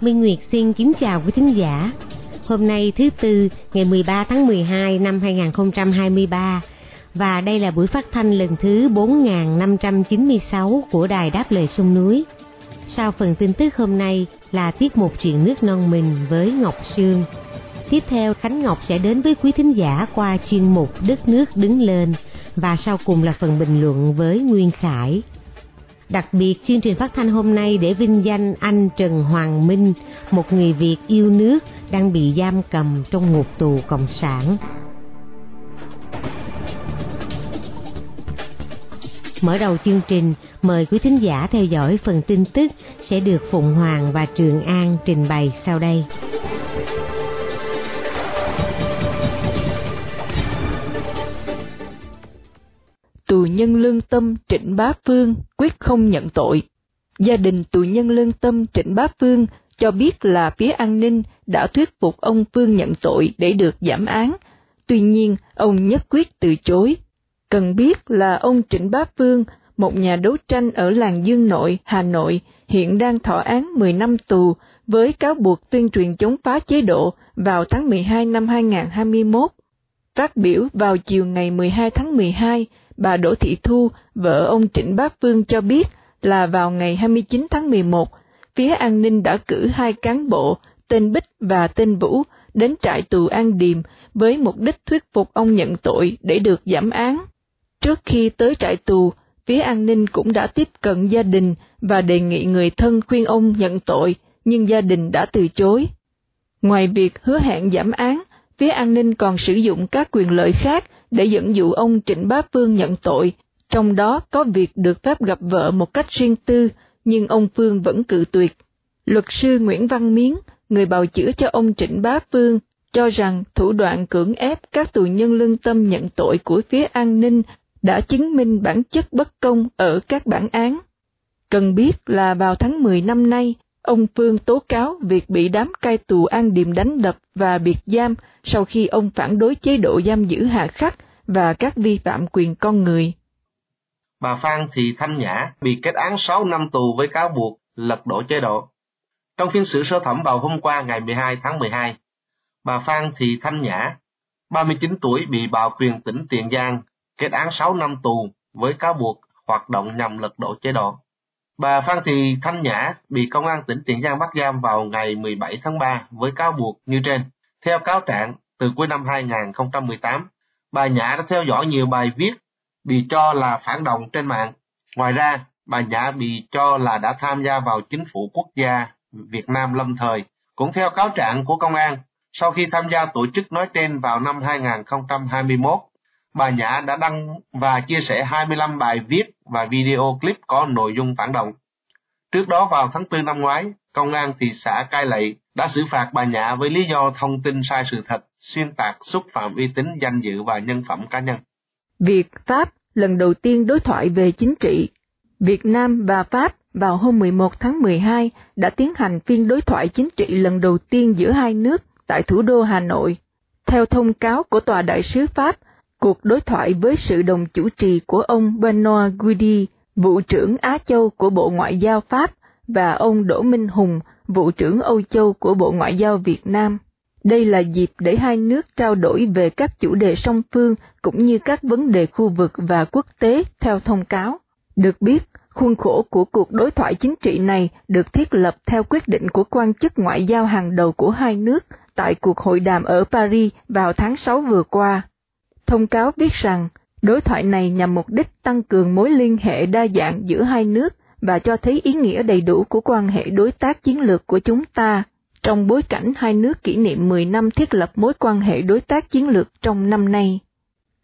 Minh Nguyệt xin kính chào quý thính giả. Hôm nay thứ Tư, ngày 13 tháng 12 năm 2023 và đây là buổi phát thanh lần thứ 4596 của Đài Đáp Lời Sông Núi. Sau phần tin tức hôm nay là tiết mục chuyện nước non mình với Ngọc Sương. Tiếp theo Khánh Ngọc sẽ đến với quý thính giả qua chuyên mục Đất nước đứng lên và sau cùng là phần bình luận với Nguyên Khải. Đặc biệt chương trình phát thanh hôm nay để vinh danh anh Trần Hoàng Minh, một người Việt yêu nước đang bị giam cầm trong ngục tù cộng sản. Mở đầu chương trình, mời quý thính giả theo dõi phần tin tức sẽ được Phụng Hoàng và Trường An trình bày sau đây. Nhân lương tâm Trịnh Bá Phương quyết không nhận tội. Gia đình tù nhân lương tâm Trịnh Bá Phương cho biết là phía an ninh đã thuyết phục ông Phương nhận tội để được giảm án, tuy nhiên ông nhất quyết từ chối. Cần biết là ông Trịnh Bá Phương, một nhà đấu tranh ở làng Dương Nội, Hà Nội, hiện đang thọ án 10 năm tù với cáo buộc tuyên truyền chống phá chế độ vào tháng 12 năm 2021. Phát biểu vào chiều ngày 12 tháng 12, bà Đỗ Thị Thu, vợ ông Trịnh Bá Phương cho biết là vào ngày 29 tháng 11, phía an ninh đã cử hai cán bộ, tên Bích và tên Vũ, đến trại tù An Điềm với mục đích thuyết phục ông nhận tội để được giảm án. Trước khi tới trại tù, phía an ninh cũng đã tiếp cận gia đình và đề nghị người thân khuyên ông nhận tội, nhưng gia đình đã từ chối. Ngoài việc hứa hẹn giảm án, phía an ninh còn sử dụng các quyền lợi khác để dẫn dụ ông Trịnh Bá Phương nhận tội, trong đó có việc được phép gặp vợ một cách riêng tư, nhưng ông Phương vẫn cự tuyệt. Luật sư Nguyễn Văn Miến, người bào chữa cho ông Trịnh Bá Phương, cho rằng thủ đoạn cưỡng ép các tù nhân lương tâm nhận tội của phía an ninh đã chứng minh bản chất bất công ở các bản án. Cần biết là vào tháng 10 năm nay, ông Phương tố cáo việc bị đám cai tù an điềm đánh đập và biệt giam sau khi ông phản đối chế độ giam giữ hạ khắc và các vi phạm quyền con người. Bà Phan Thị Thanh Nhã bị kết án 6 năm tù với cáo buộc lật đổ chế độ. Trong phiên xử sơ thẩm vào hôm qua ngày 12 tháng 12, bà Phan Thị Thanh Nhã, 39 tuổi bị bào quyền tỉnh Tiền Giang kết án 6 năm tù với cáo buộc hoạt động nhằm lật đổ chế độ. Bà Phan Thị Thanh Nhã bị Công an tỉnh Tiền Giang bắt giam vào ngày 17 tháng 3 với cáo buộc như trên. Theo cáo trạng, từ cuối năm 2018, bà Nhã đã theo dõi nhiều bài viết bị cho là phản động trên mạng. Ngoài ra, bà Nhã bị cho là đã tham gia vào chính phủ quốc gia Việt Nam lâm thời. Cũng theo cáo trạng của công an, sau khi tham gia tổ chức nói trên vào năm 2021, bà Nhã đã đăng và chia sẻ 25 bài viết và video clip có nội dung phản động. Trước đó vào tháng 4 năm ngoái, Công an thị xã Cai Lậy đã xử phạt bà Nhã với lý do thông tin sai sự thật, xuyên tạc, xúc phạm uy tín, danh dự và nhân phẩm cá nhân. Việt Pháp lần đầu tiên đối thoại về chính trị Việt Nam và Pháp vào hôm 11 tháng 12 đã tiến hành phiên đối thoại chính trị lần đầu tiên giữa hai nước tại thủ đô Hà Nội. Theo thông cáo của Tòa Đại sứ Pháp, cuộc đối thoại với sự đồng chủ trì của ông Benoit Guidi, vụ trưởng Á Châu của Bộ Ngoại giao Pháp, và ông Đỗ Minh Hùng, vụ trưởng Âu Châu của Bộ Ngoại giao Việt Nam. Đây là dịp để hai nước trao đổi về các chủ đề song phương cũng như các vấn đề khu vực và quốc tế theo thông cáo. Được biết, khuôn khổ của cuộc đối thoại chính trị này được thiết lập theo quyết định của quan chức ngoại giao hàng đầu của hai nước tại cuộc hội đàm ở Paris vào tháng 6 vừa qua. Thông cáo viết rằng, đối thoại này nhằm mục đích tăng cường mối liên hệ đa dạng giữa hai nước và cho thấy ý nghĩa đầy đủ của quan hệ đối tác chiến lược của chúng ta trong bối cảnh hai nước kỷ niệm 10 năm thiết lập mối quan hệ đối tác chiến lược trong năm nay.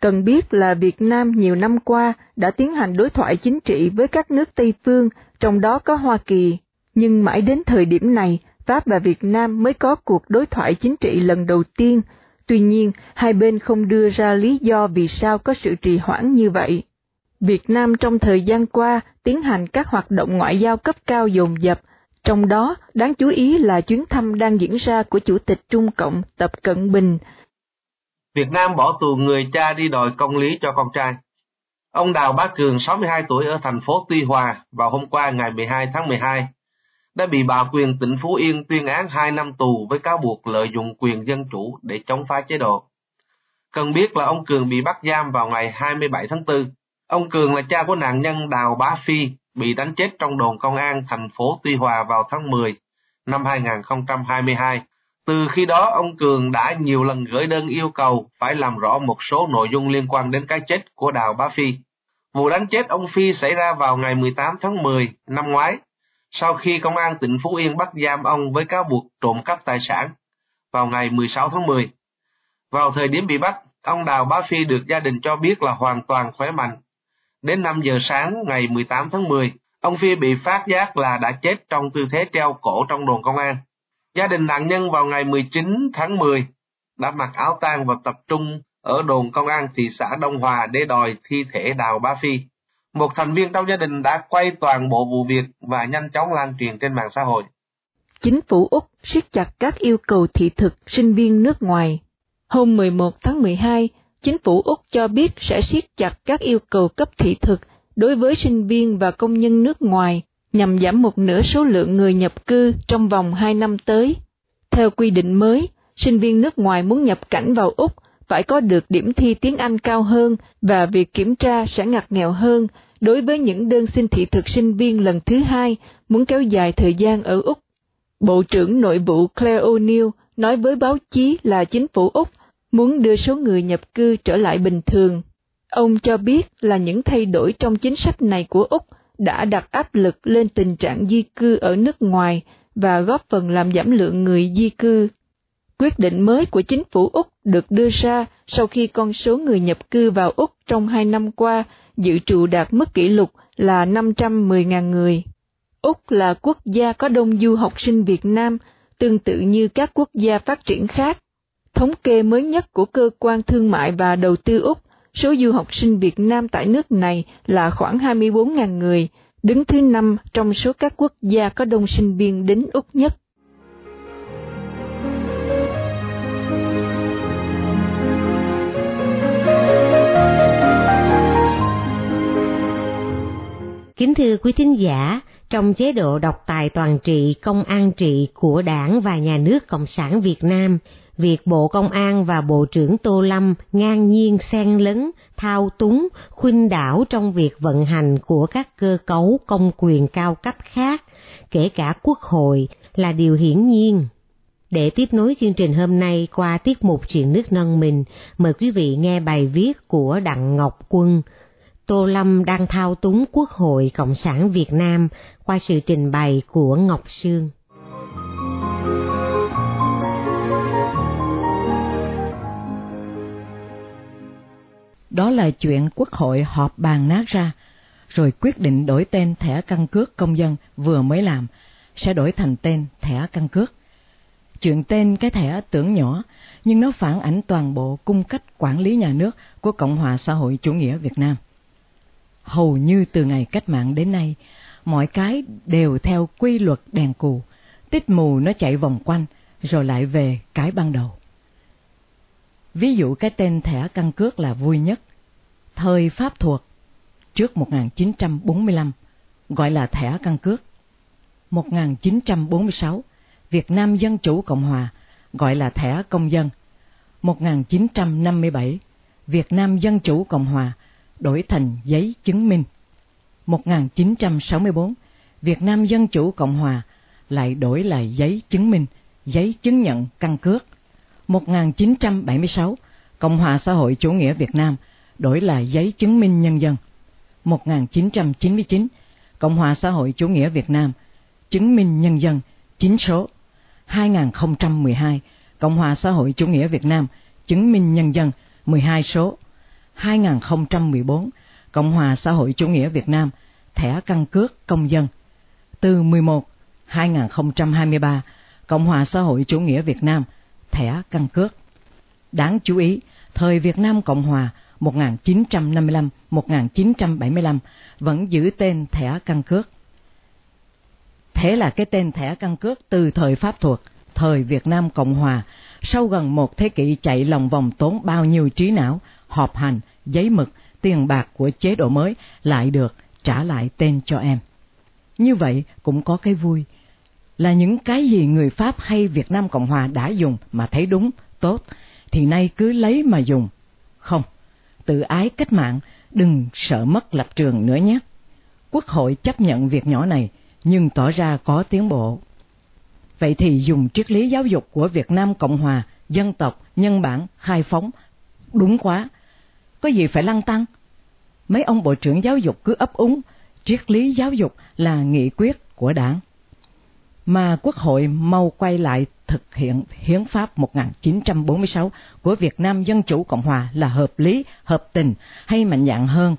Cần biết là Việt Nam nhiều năm qua đã tiến hành đối thoại chính trị với các nước Tây phương, trong đó có Hoa Kỳ, nhưng mãi đến thời điểm này, Pháp và Việt Nam mới có cuộc đối thoại chính trị lần đầu tiên, tuy nhiên hai bên không đưa ra lý do vì sao có sự trì hoãn như vậy. Việt Nam trong thời gian qua tiến hành các hoạt động ngoại giao cấp cao dồn dập, trong đó đáng chú ý là chuyến thăm đang diễn ra của Chủ tịch Trung Cộng Tập Cận Bình. Việt Nam bỏ tù người cha đi đòi công lý cho con trai. Ông Đào Bá Cường, 62 tuổi ở thành phố Tuy Hòa vào hôm qua ngày 12 tháng 12, đã bị bà quyền tỉnh Phú Yên tuyên án 2 năm tù với cáo buộc lợi dụng quyền dân chủ để chống phá chế độ. Cần biết là ông Cường bị bắt giam vào ngày 27 tháng 4. Ông Cường là cha của nạn nhân Đào Bá Phi, bị đánh chết trong đồn công an thành phố Tuy Hòa vào tháng 10 năm 2022. Từ khi đó, ông Cường đã nhiều lần gửi đơn yêu cầu phải làm rõ một số nội dung liên quan đến cái chết của Đào Bá Phi. Vụ đánh chết ông Phi xảy ra vào ngày 18 tháng 10 năm ngoái, sau khi công an tỉnh Phú Yên bắt giam ông với cáo buộc trộm cắp tài sản vào ngày 16 tháng 10. Vào thời điểm bị bắt, ông Đào Bá Phi được gia đình cho biết là hoàn toàn khỏe mạnh. Đến 5 giờ sáng ngày 18 tháng 10, ông Phi bị phát giác là đã chết trong tư thế treo cổ trong đồn công an. Gia đình nạn nhân vào ngày 19 tháng 10 đã mặc áo tang và tập trung ở đồn công an thị xã Đông Hòa để đòi thi thể Đào Bá Phi. Một thành viên trong gia đình đã quay toàn bộ vụ việc và nhanh chóng lan truyền trên mạng xã hội. Chính phủ Úc siết chặt các yêu cầu thị thực sinh viên nước ngoài. Hôm 11 tháng 12, chính phủ Úc cho biết sẽ siết chặt các yêu cầu cấp thị thực đối với sinh viên và công nhân nước ngoài nhằm giảm một nửa số lượng người nhập cư trong vòng 2 năm tới. Theo quy định mới, sinh viên nước ngoài muốn nhập cảnh vào Úc phải có được điểm thi tiếng Anh cao hơn và việc kiểm tra sẽ ngặt nghèo hơn đối với những đơn xin thị thực sinh viên lần thứ hai muốn kéo dài thời gian ở Úc. Bộ trưởng Nội vụ Claire O'Neill nói với báo chí là chính phủ Úc muốn đưa số người nhập cư trở lại bình thường. Ông cho biết là những thay đổi trong chính sách này của Úc đã đặt áp lực lên tình trạng di cư ở nước ngoài và góp phần làm giảm lượng người di cư. Quyết định mới của chính phủ Úc được đưa ra sau khi con số người nhập cư vào Úc trong hai năm qua dự trù đạt mức kỷ lục là 510.000 người. Úc là quốc gia có đông du học sinh Việt Nam, tương tự như các quốc gia phát triển khác. Thống kê mới nhất của Cơ quan Thương mại và Đầu tư Úc số du học sinh Việt Nam tại nước này là khoảng 24.000 người, đứng thứ năm trong số các quốc gia có đông sinh viên đến Úc nhất. Kính thưa quý thính giả, trong chế độ độc tài toàn trị công an trị của đảng và nhà nước Cộng sản Việt Nam, việc Bộ Công an và Bộ trưởng Tô Lâm ngang nhiên xen lấn, thao túng, khuynh đảo trong việc vận hành của các cơ cấu công quyền cao cấp khác, kể cả Quốc hội, là điều hiển nhiên. Để tiếp nối chương trình hôm nay qua tiết mục chuyện nước nâng mình, mời quý vị nghe bài viết của Đặng Ngọc Quân, Tô Lâm đang thao túng Quốc hội Cộng sản Việt Nam qua sự trình bày của Ngọc Sương. Đó là chuyện Quốc hội họp bàn nát ra, rồi quyết định đổi tên thẻ căn cước công dân vừa mới làm, sẽ đổi thành tên thẻ căn cước. Chuyện tên cái thẻ tưởng nhỏ, nhưng nó phản ảnh toàn bộ cung cách quản lý nhà nước của Cộng hòa xã hội chủ nghĩa Việt Nam. Hầu như từ ngày cách mạng đến nay, mọi cái đều theo quy luật đèn cù, tích mù nó chạy vòng quanh, rồi lại về cái ban đầu. Ví dụ cái tên thẻ căn cước là vui nhất. Thời Pháp thuộc, trước 1945, gọi là thẻ căn cước. 1946, Việt Nam Dân Chủ Cộng Hòa, gọi là thẻ công dân. 1957, Việt Nam Dân Chủ Cộng Hòa, đổi thành giấy chứng minh. 1964, Việt Nam Dân Chủ Cộng Hòa lại đổi lại giấy chứng minh, giấy chứng nhận căn cước. 1976, Cộng hòa xã hội chủ nghĩa Việt Nam đổi lại giấy chứng minh nhân dân. 1999, Cộng hòa xã hội chủ nghĩa Việt Nam chứng minh nhân dân chính số. 2012, Cộng hòa xã hội chủ nghĩa Việt Nam chứng minh nhân dân 12 số. 2014, Cộng hòa xã hội chủ nghĩa Việt Nam, thẻ căn cước công dân. Từ 11, 2023, Cộng hòa xã hội chủ nghĩa Việt Nam, thẻ căn cước. Đáng chú ý, thời Việt Nam Cộng hòa 1955-1975 vẫn giữ tên thẻ căn cước. Thế là cái tên thẻ căn cước từ thời Pháp thuộc, thời Việt Nam Cộng Hòa, sau gần một thế kỷ chạy lòng vòng tốn bao nhiêu trí não, họp hành, giấy mực, tiền bạc của chế độ mới lại được trả lại tên cho em. Như vậy cũng có cái vui, là những cái gì người Pháp hay Việt Nam Cộng Hòa đã dùng mà thấy đúng, tốt, thì nay cứ lấy mà dùng. Không, tự ái cách mạng, đừng sợ mất lập trường nữa nhé. Quốc hội chấp nhận việc nhỏ này, nhưng tỏ ra có tiến bộ. Vậy thì dùng triết lý giáo dục của Việt Nam Cộng Hòa, dân tộc, nhân bản, khai phóng, đúng quá. Có gì phải lăng tăng? Mấy ông bộ trưởng giáo dục cứ ấp úng, triết lý giáo dục là nghị quyết của đảng. Mà Quốc hội mau quay lại thực hiện Hiến pháp 1946 của Việt Nam Dân Chủ Cộng Hòa là hợp lý, hợp tình hay mạnh dạn hơn,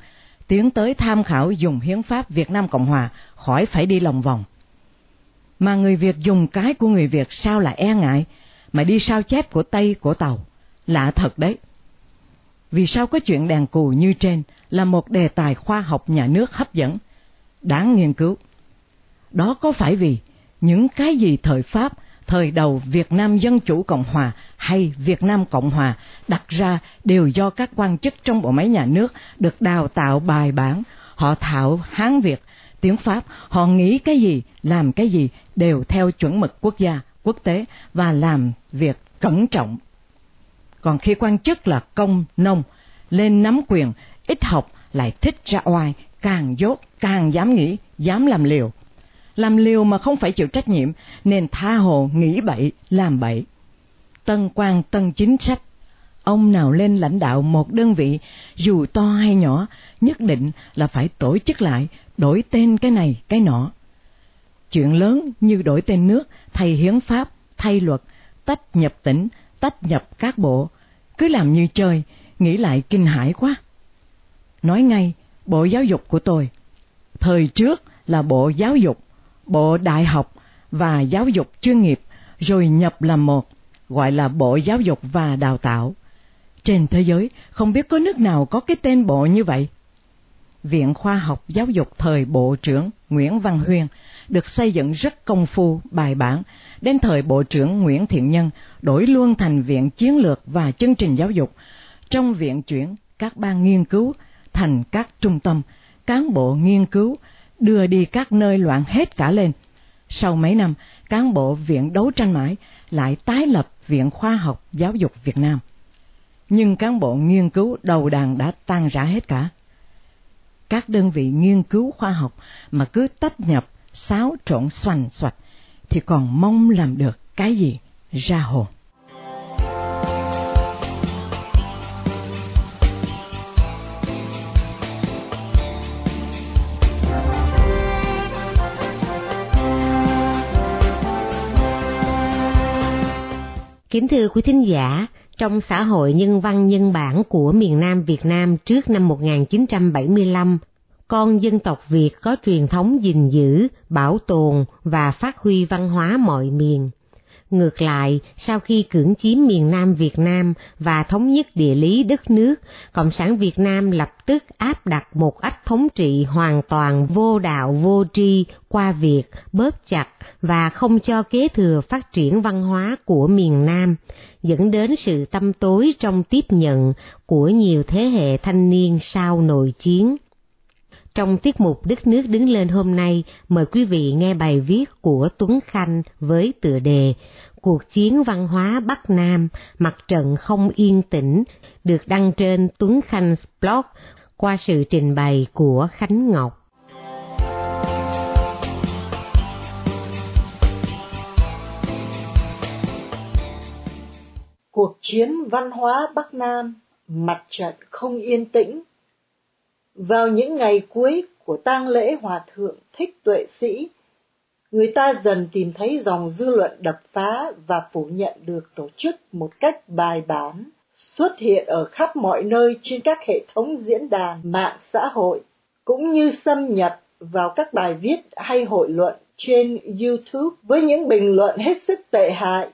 tiến tới tham khảo dùng Hiến pháp Việt Nam Cộng Hòa khỏi phải đi lòng vòng. Mà người Việt dùng cái của người Việt sao lại e ngại, mà đi sao chép của Tây của Tàu. Lạ thật đấy. Vì sao có chuyện đèn cù như trên là một đề tài khoa học nhà nước hấp dẫn, đáng nghiên cứu. Đó có phải vì những cái gì thời Pháp, thời đầu Việt Nam Dân Chủ Cộng Hòa hay Việt Nam Cộng Hòa đặt ra đều do các quan chức trong bộ máy nhà nước được đào tạo bài bản, họ thạo Hán Việt, tiếng Pháp, họ nghĩ cái gì, làm cái gì đều theo chuẩn mực quốc gia, quốc tế và làm việc cẩn trọng. Còn khi quan chức là công, nông, lên nắm quyền, ít học lại thích ra oai, càng dốt, càng dám nghĩ, dám làm liều. Làm liều mà không phải chịu trách nhiệm, nên tha hồ nghĩ bậy, làm bậy. Tân quan tân chính sách, ông nào lên lãnh đạo một đơn vị, dù to hay nhỏ, nhất định là phải tổ chức lại, đổi tên cái này, cái nọ. Chuyện lớn như đổi tên nước, thay hiến pháp, thay luật, tách nhập tỉnh, tách nhập các bộ, cứ làm như chơi, nghĩ lại kinh hãi quá. Nói ngay, Bộ Giáo dục của tôi, thời trước là Bộ Giáo dục, Bộ Đại học và Giáo dục chuyên nghiệp, rồi nhập làm một, gọi là Bộ Giáo dục và Đào tạo. Trên thế giới, không biết có nước nào có cái tên bộ như vậy. Viện Khoa học Giáo dục thời Bộ trưởng Nguyễn Văn Huyên được xây dựng rất công phu, bài bản. Đến thời Bộ trưởng Nguyễn Thiện Nhân đổi luôn thành Viện Chiến lược và Chương trình Giáo dục. Trong viện chuyển các ban nghiên cứu thành các trung tâm, cán bộ nghiên cứu đưa đi các nơi loạn hết cả lên. Sau mấy năm, cán bộ Viện Đấu tranh mãi lại tái lập Viện Khoa học Giáo dục Việt Nam. Nhưng cán bộ nghiên cứu đầu đàn đã tan rã hết cả. Các đơn vị nghiên cứu khoa học mà cứ tách nhập, xáo trộn xoành xoạch, thì còn mong làm được cái gì ra hồn. Kính thưa quý thính giả, trong xã hội nhân văn nhân bản của miền Nam Việt Nam trước năm 1975, con dân tộc Việt có truyền thống gìn giữ, bảo tồn và phát huy văn hóa mọi miền. Ngược lại, sau khi cưỡng chiếm miền Nam Việt Nam và thống nhất địa lý đất nước, Cộng sản Việt Nam lập tức áp đặt một ách thống trị hoàn toàn vô đạo vô tri qua việc bóp chặt và không cho kế thừa phát triển văn hóa của miền Nam, dẫn đến sự tâm tối trong tiếp nhận của nhiều thế hệ thanh niên sau nội chiến. Trong tiết mục Đất nước đứng lên hôm nay, mời quý vị nghe bài viết của Tuấn Khanh với tựa đề Cuộc chiến văn hóa Bắc Nam, mặt trận không yên tĩnh, được đăng trên Tuấn Khanh blog qua sự trình bày của Khánh Ngọc. Cuộc chiến văn hóa Bắc Nam, mặt trận không yên tĩnh. Vào những ngày cuối của tang lễ Hòa Thượng Thích Tuệ Sĩ, người ta dần tìm thấy dòng dư luận đập phá và phủ nhận được tổ chức một cách bài bản, xuất hiện ở khắp mọi nơi trên các hệ thống diễn đàn mạng xã hội, cũng như xâm nhập vào các bài viết hay hội luận trên YouTube với những bình luận hết sức tệ hại.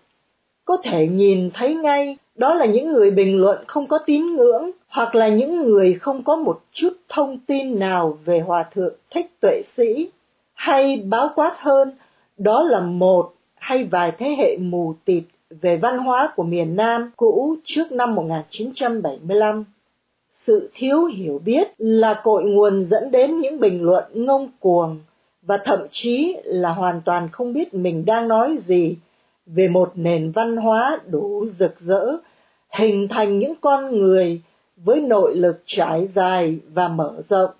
Có thể nhìn thấy ngay, đó là những người bình luận không có tín ngưỡng, hoặc là những người không có một chút thông tin nào về hòa thượng thích tuệ sĩ hay báo quát hơn, đó là một hay vài thế hệ mù tịt về văn hóa của miền Nam cũ trước năm 1975. Sự thiếu hiểu biết là cội nguồn dẫn đến những bình luận ngông cuồng, và thậm chí là hoàn toàn không biết mình đang nói gì về một nền văn hóa đủ rực rỡ, hình thành những con người với nội lực trải dài và mở rộng,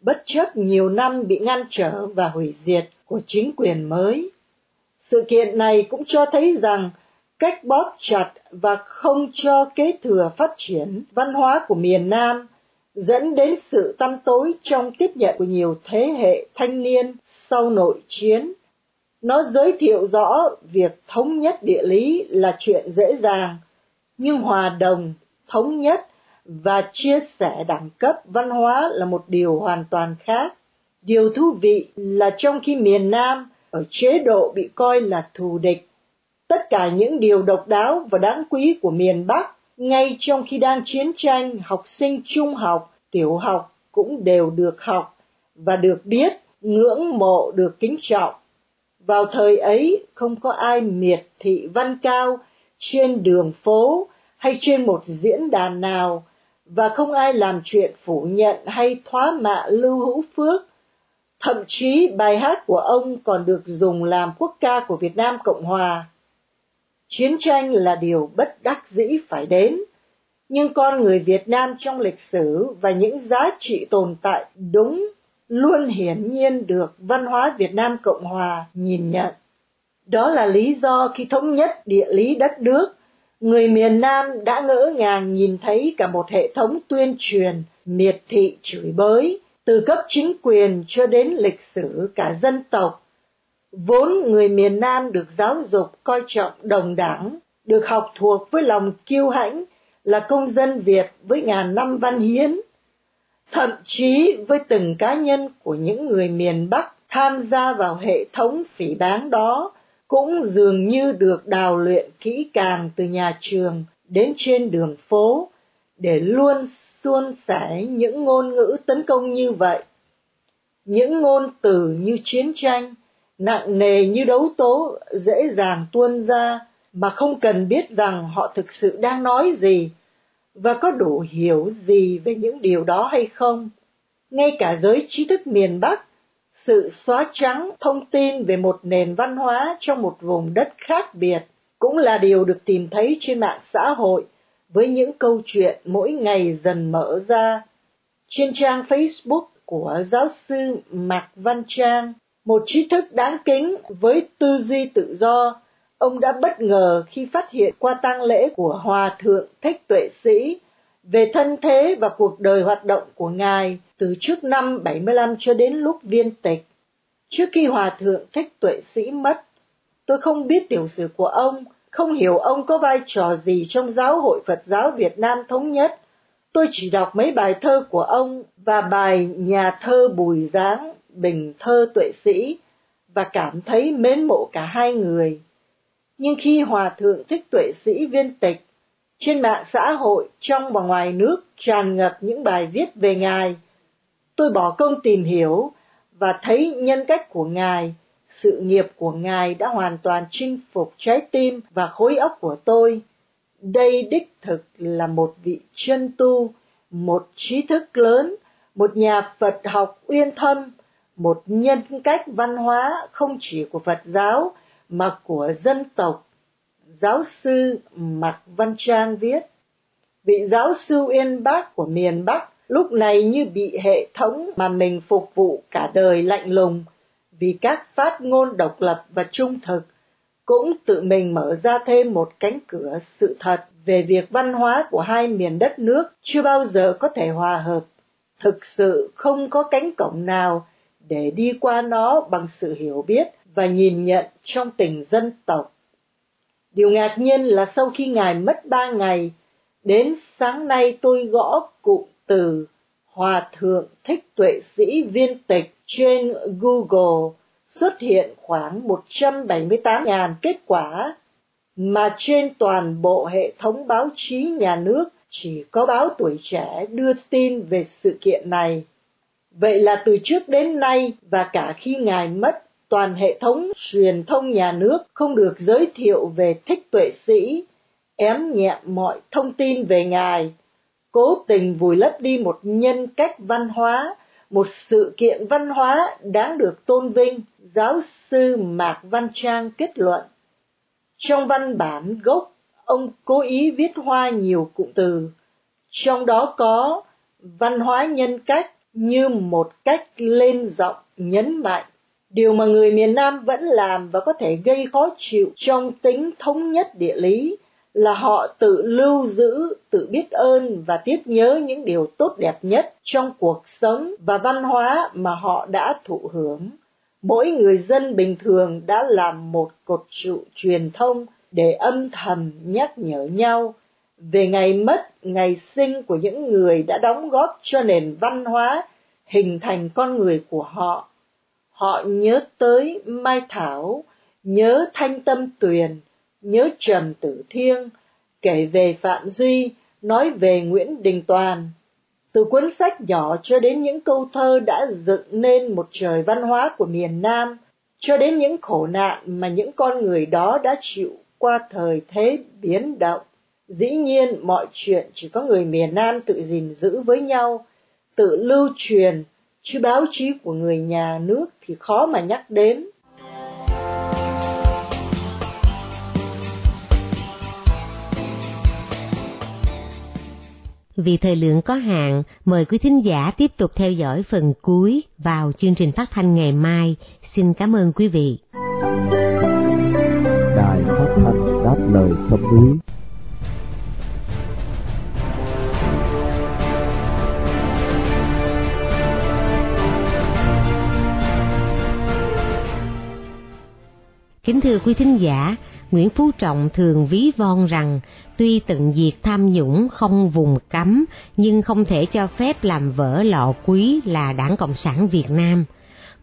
bất chấp nhiều năm bị ngăn trở và hủy diệt của chính quyền mới. Sự kiện này cũng cho thấy rằng cách bóp chặt và không cho kế thừa phát triển văn hóa của miền Nam dẫn đến sự tăm tối trong tiếp nhận của nhiều thế hệ thanh niên sau nội chiến. Nó giới thiệu rõ việc thống nhất địa lý là chuyện dễ dàng, nhưng hòa đồng, thống nhất và chia sẻ đẳng cấp văn hóa là một điều hoàn toàn khác. Điều thú vị là trong khi miền Nam ở chế độ bị coi là thù địch, tất cả những điều độc đáo và đáng quý của miền Bắc, ngay trong khi đang chiến tranh, học sinh trung học, tiểu học cũng đều được học và được biết, ngưỡng mộ được kính trọng. Vào thời ấy, không có ai miệt thị văn cao trên đường phố hay trên một diễn đàn nào, và không ai làm chuyện phủ nhận hay thoá mạ Lưu Hữu Phước. Thậm chí bài hát của ông còn được dùng làm quốc ca của Việt Nam Cộng Hòa. Chiến tranh là điều bất đắc dĩ phải đến, nhưng con người Việt Nam trong lịch sử và những giá trị tồn tại đúng luôn hiển nhiên được văn hóa Việt Nam Cộng Hòa nhìn nhận. Đó là lý do khi thống nhất địa lý đất nước, người miền Nam đã ngỡ ngàng nhìn thấy cả một hệ thống tuyên truyền, miệt thị chửi bới, từ cấp chính quyền cho đến lịch sử cả dân tộc. Vốn người miền Nam được giáo dục coi trọng đồng đẳng, được học thuộc với lòng kiêu hãnh, là công dân Việt với ngàn năm văn hiến, thậm chí với từng cá nhân của những người miền Bắc tham gia vào hệ thống phỉ báng đó, cũng dường như được đào luyện kỹ càng từ nhà trường đến trên đường phố để luôn suôn sẻ những ngôn ngữ tấn công như vậy. Những ngôn từ như chiến tranh, nặng nề như đấu tố, dễ dàng tuôn ra mà không cần biết rằng họ thực sự đang nói gì và có đủ hiểu gì về những điều đó hay không? Ngay cả giới trí thức miền bắc, sự xóa trắng thông tin về một nền văn hóa trong một vùng đất khác biệt cũng là điều được tìm thấy trên mạng xã hội với những câu chuyện mỗi ngày dần mở ra. Trên trang facebook của giáo sư mạc văn trang, một trí thức đáng kính với tư duy tự do ông đã bất ngờ khi phát hiện qua tang lễ của hòa thượng thích tuệ sĩ về thân thế và cuộc đời hoạt động của ngài từ trước năm 75 cho đến lúc viên tịch. Trước khi hòa thượng thích tuệ sĩ mất, tôi không biết tiểu sử của ông, không hiểu ông có vai trò gì trong giáo hội Phật giáo Việt Nam thống nhất. Tôi chỉ đọc mấy bài thơ của ông và bài nhà thơ Bùi Giáng, Bình thơ tuệ sĩ và cảm thấy mến mộ cả hai người. Nhưng khi Hòa Thượng Thích Tuệ Sĩ viên tịch, trên mạng xã hội trong và ngoài nước tràn ngập những bài viết về Ngài. Tôi bỏ công tìm hiểu và thấy nhân cách của Ngài, sự nghiệp của Ngài đã hoàn toàn chinh phục trái tim và khối óc của tôi. Đây đích thực là một vị chân tu, một trí thức lớn, một nhà Phật học uyên thâm, một nhân cách văn hóa không chỉ của Phật giáo mà của dân tộc giáo sư Mạc Văn Trang viết, vị giáo sư yên Bác của miền Bắc lúc này như bị hệ thống mà mình phục vụ cả đời lạnh lùng vì các phát ngôn độc lập và trung thực cũng tự mình mở ra thêm một cánh cửa sự thật về việc văn hóa của hai miền đất nước chưa bao giờ có thể hòa hợp thực sự không có cánh cổng nào để đi qua nó bằng sự hiểu biết và nhìn nhận trong tình dân tộc Điều ngạc nhiên là sau khi Ngài mất ba ngày, Đến sáng nay tôi gõ cụm từ Hòa Thượng Thích Tuệ Sĩ Viên Tịch trên Google xuất hiện khoảng 178.000 kết quả, mà trên toàn bộ hệ thống báo chí nhà nước chỉ có báo tuổi trẻ đưa tin về sự kiện này. Vậy là từ trước đến nay và cả khi Ngài mất, toàn hệ thống truyền thông nhà nước không được giới thiệu về thích tuệ sĩ, ém nhẹm mọi thông tin về Ngài, cố tình vùi lấp đi một nhân cách văn hóa, một sự kiện văn hóa đáng được tôn vinh, giáo sư Mạc Văn Trang kết luận. Trong văn bản gốc, ông cố ý viết hoa nhiều cụm từ, trong đó có văn hóa nhân cách như một cách lên giọng nhấn mạnh điều mà người miền Nam vẫn làm và có thể gây khó chịu trong tính thống nhất địa lý là họ tự lưu giữ, tự biết ơn và tiếc nhớ những điều tốt đẹp nhất trong cuộc sống và văn hóa mà họ đã thụ hưởng. Mỗi người dân bình thường đã làm một cột trụ truyền thông để âm thầm nhắc nhở nhau về ngày mất, ngày sinh của những người đã đóng góp cho nền văn hóa hình thành con người của họ. Họ nhớ tới Mai Thảo, nhớ Thanh Tâm Tuyền, nhớ Trầm Tử Thiêng, kể về Phạm Duy, nói về Nguyễn Đình Toàn. Từ cuốn sách nhỏ cho đến những câu thơ đã dựng nên một trời văn hóa của miền Nam, cho đến những khổ nạn mà những con người đó đã chịu qua thời thế biến động. Dĩ nhiên mọi chuyện chỉ có người miền Nam tự gìn giữ với nhau, tự lưu truyền, chứ báo chí của người nhà nước thì khó mà nhắc đến. Vì thời lượng có hạn, mời quý thính giả tiếp tục theo dõi phần cuối vào chương trình phát thanh ngày mai. Xin cảm ơn quý vị. Đài phát thanh đáp lời sông núi quý thính giả, Nguyễn Phú Trọng thường ví von rằng tuy tận diệt tham nhũng không vùng cấm nhưng không thể cho phép làm vỡ lọ quý là Đảng Cộng sản Việt Nam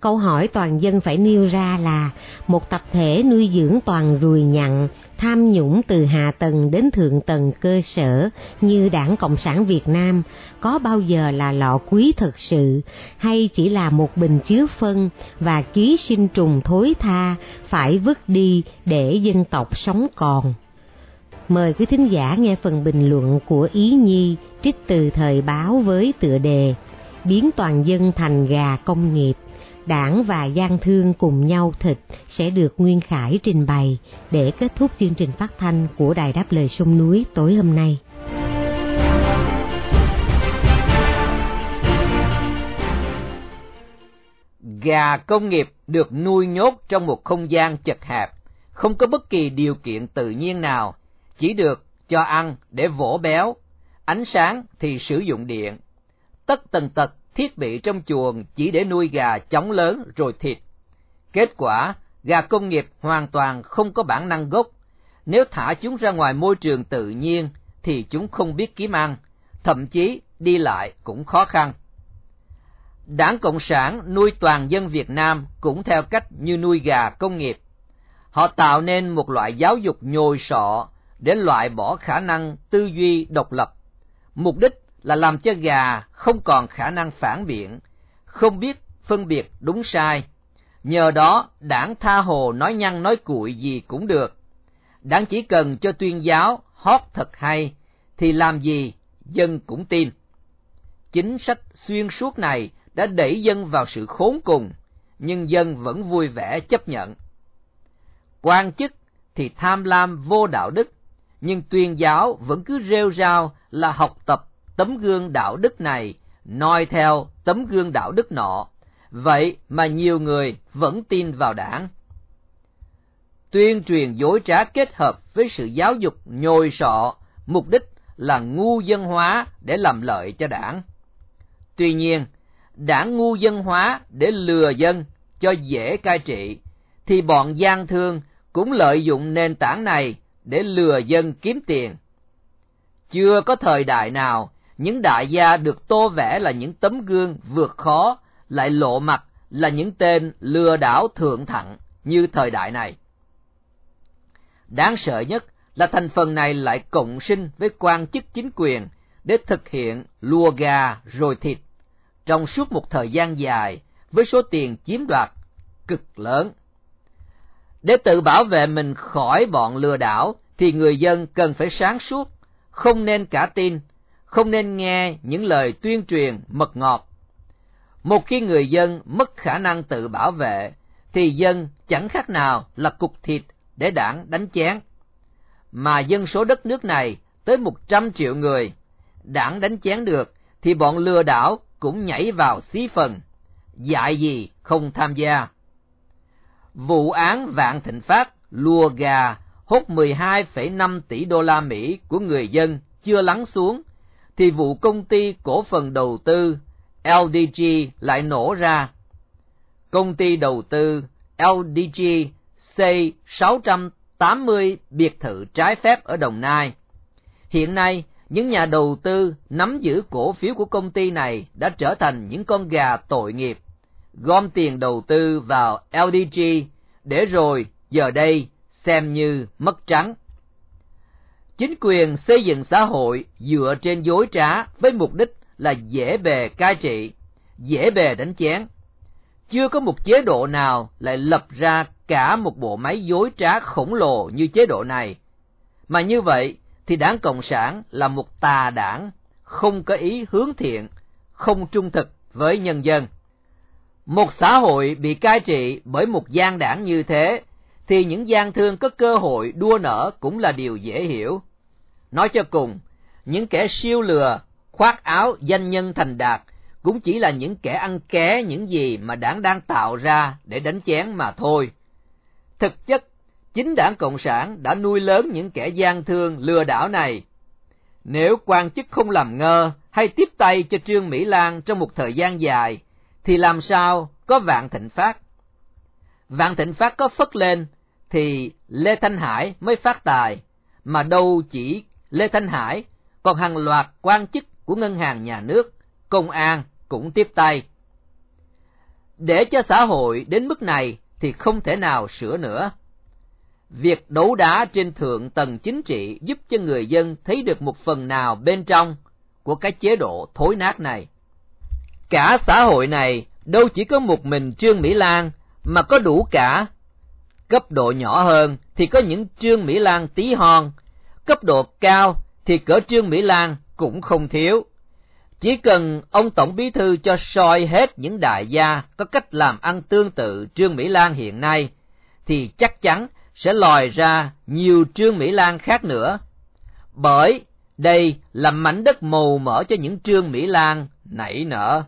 câu hỏi toàn dân phải nêu ra là một tập thể nuôi dưỡng toàn rùi nhặn, tham nhũng từ hạ tầng đến thượng tầng cơ sở như đảng Cộng sản Việt Nam có bao giờ là lọ quý thật sự hay chỉ là một bình chứa phân và ký sinh trùng thối tha phải vứt đi để dân tộc sống còn. Mời quý thính giả nghe phần bình luận của Ý Nhi trích từ thời báo với tựa đề Biến toàn dân thành gà công nghiệp đảng và gian thương cùng nhau thịt sẽ được Nguyên Khải trình bày để kết thúc chương trình phát thanh của Đài Đáp Lời Sông Núi tối hôm nay. Gà công nghiệp được nuôi nhốt trong một không gian chật hẹp, không có bất kỳ điều kiện tự nhiên nào, chỉ được cho ăn để vỗ béo, ánh sáng thì sử dụng điện. Tất tần tật thiết bị trong chuồng chỉ để nuôi gà chóng lớn rồi thịt. Kết quả, gà công nghiệp hoàn toàn không có bản năng gốc. Nếu thả chúng ra ngoài môi trường tự nhiên thì chúng không biết kiếm ăn, thậm chí đi lại cũng khó khăn. Đảng Cộng sản nuôi toàn dân Việt Nam cũng theo cách như nuôi gà công nghiệp. Họ tạo nên một loại giáo dục nhồi sọ để loại bỏ khả năng tư duy độc lập. Mục đích là làm cho gà không còn khả năng phản biện, không biết phân biệt đúng sai. Nhờ đó, đảng tha hồ nói nhăn nói cuội gì cũng được. Đảng chỉ cần cho tuyên giáo hót thật hay, thì làm gì dân cũng tin. Chính sách xuyên suốt này đã đẩy dân vào sự khốn cùng, nhưng dân vẫn vui vẻ chấp nhận. Quan chức thì tham lam vô đạo đức, nhưng tuyên giáo vẫn cứ rêu rao là học tập tấm gương đạo đức này noi theo tấm gương đạo đức nọ, vậy mà nhiều người vẫn tin vào đảng. Tuyên truyền dối trá kết hợp với sự giáo dục nhồi sọ, mục đích là ngu dân hóa để làm lợi cho đảng. Tuy nhiên, đảng ngu dân hóa để lừa dân cho dễ cai trị, thì bọn gian thương cũng lợi dụng nền tảng này để lừa dân kiếm tiền chưa có thời đại nào những đại gia được tô vẽ là những tấm gương vượt khó, lại lộ mặt là những tên lừa đảo thượng thặng như thời đại này. Đáng sợ nhất là thành phần này lại cộng sinh với quan chức chính quyền để thực hiện lùa gà rồi thịt trong suốt một thời gian dài với số tiền chiếm đoạt cực lớn. Để tự bảo vệ mình khỏi bọn lừa đảo thì người dân cần phải sáng suốt, không nên cả tin, không nên nghe những lời tuyên truyền mật ngọt. Một khi người dân mất khả năng tự bảo vệ thì dân chẳng khác nào là cục thịt để đảng đánh chén. Mà dân số đất nước này tới một trăm triệu người, đảng đánh chén được thì bọn lừa đảo cũng nhảy vào xí phần, dại gì không tham gia. Vụ án Vạn Thịnh Phát lùa gà hút 12,5 tỷ đô la Mỹ của người dân chưa lắng xuống, thì vụ công ty cổ phần đầu tư LDG lại nổ ra. Công ty đầu tư LDG xây 680 biệt thự trái phép ở Đồng Nai. Hiện nay, những nhà đầu tư nắm giữ cổ phiếu của công ty này đã trở thành những con gà tội nghiệp, gom tiền đầu tư vào LDG để rồi giờ đây xem như mất trắng. Chính quyền xây dựng xã hội dựa trên dối trá với mục đích là dễ bề cai trị, dễ bề đánh chén. Chưa có một chế độ nào lại lập ra cả một bộ máy dối trá khổng lồ như chế độ này. Mà như vậy thì đảng Cộng sản là một tà đảng, không có ý hướng thiện, không trung thực với nhân dân. Một xã hội bị cai trị bởi một gian đảng như thế, thì những gian thương có cơ hội đua nở cũng là điều dễ hiểu. Nói cho cùng, những kẻ siêu lừa, khoác áo danh nhân thành đạt cũng chỉ là những kẻ ăn ké những gì mà đảng đang tạo ra để đánh chén mà thôi. Thực chất, chính đảng Cộng sản đã nuôi lớn những kẻ gian thương lừa đảo này. Nếu quan chức không làm ngơ hay tiếp tay cho Trương Mỹ Lan trong một thời gian dài, thì làm sao có vạn thịnh phát? Vạn thịnh phát có phất lên, thì Lê Thanh Hải mới phát tài, mà đâu chỉ Lê Thanh Hải, còn hàng loạt quan chức của ngân hàng nhà nước, công an cũng tiếp tay. Để cho xã hội đến mức này thì không thể nào sửa nữa. Việc đấu đá trên thượng tầng chính trị giúp cho người dân thấy được một phần nào bên trong của cái chế độ thối nát này. Cả xã hội này đâu chỉ có một mình Trương Mỹ Lan mà có đủ cả. Cấp độ nhỏ hơn thì có những Trương Mỹ Lan tí hon, cấp độ cao thì cỡ Trương Mỹ Lan cũng không thiếu. Chỉ cần ông Tổng Bí Thư cho soi hết những đại gia có cách làm ăn tương tự Trương Mỹ Lan hiện nay, thì chắc chắn sẽ lòi ra nhiều Trương Mỹ Lan khác nữa. Bởi đây là mảnh đất màu mỡ cho những Trương Mỹ Lan nảy nở.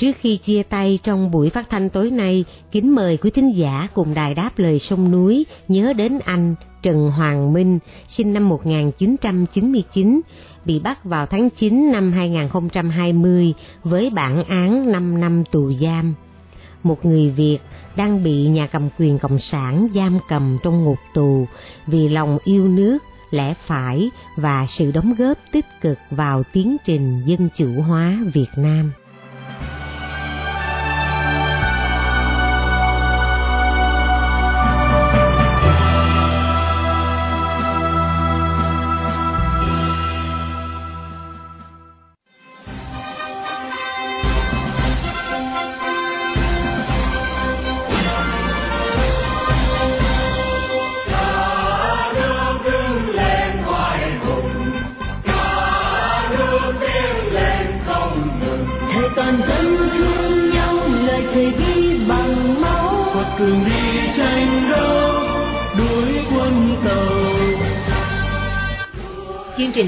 Trước khi chia tay trong buổi phát thanh tối nay, kính mời quý thính giả cùng đài đáp lời sông núi nhớ đến anh Trần Hoàng Minh, sinh năm 1999, bị bắt vào tháng 9 năm 2020 với bản án 5 năm tù giam. Một người Việt đang bị nhà cầm quyền Cộng sản giam cầm trong ngục tù vì lòng yêu nước, lẽ phải và sự đóng góp tích cực vào tiến trình dân chủ hóa Việt Nam.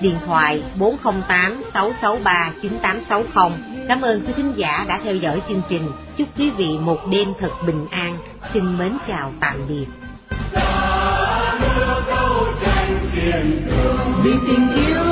điện thoại 408 663 9860. Cảm ơn quý thính giả đã theo dõi chương trình. Chúc quý vị một đêm thật bình an. Xin mến chào tạm biệt. vì tình yêu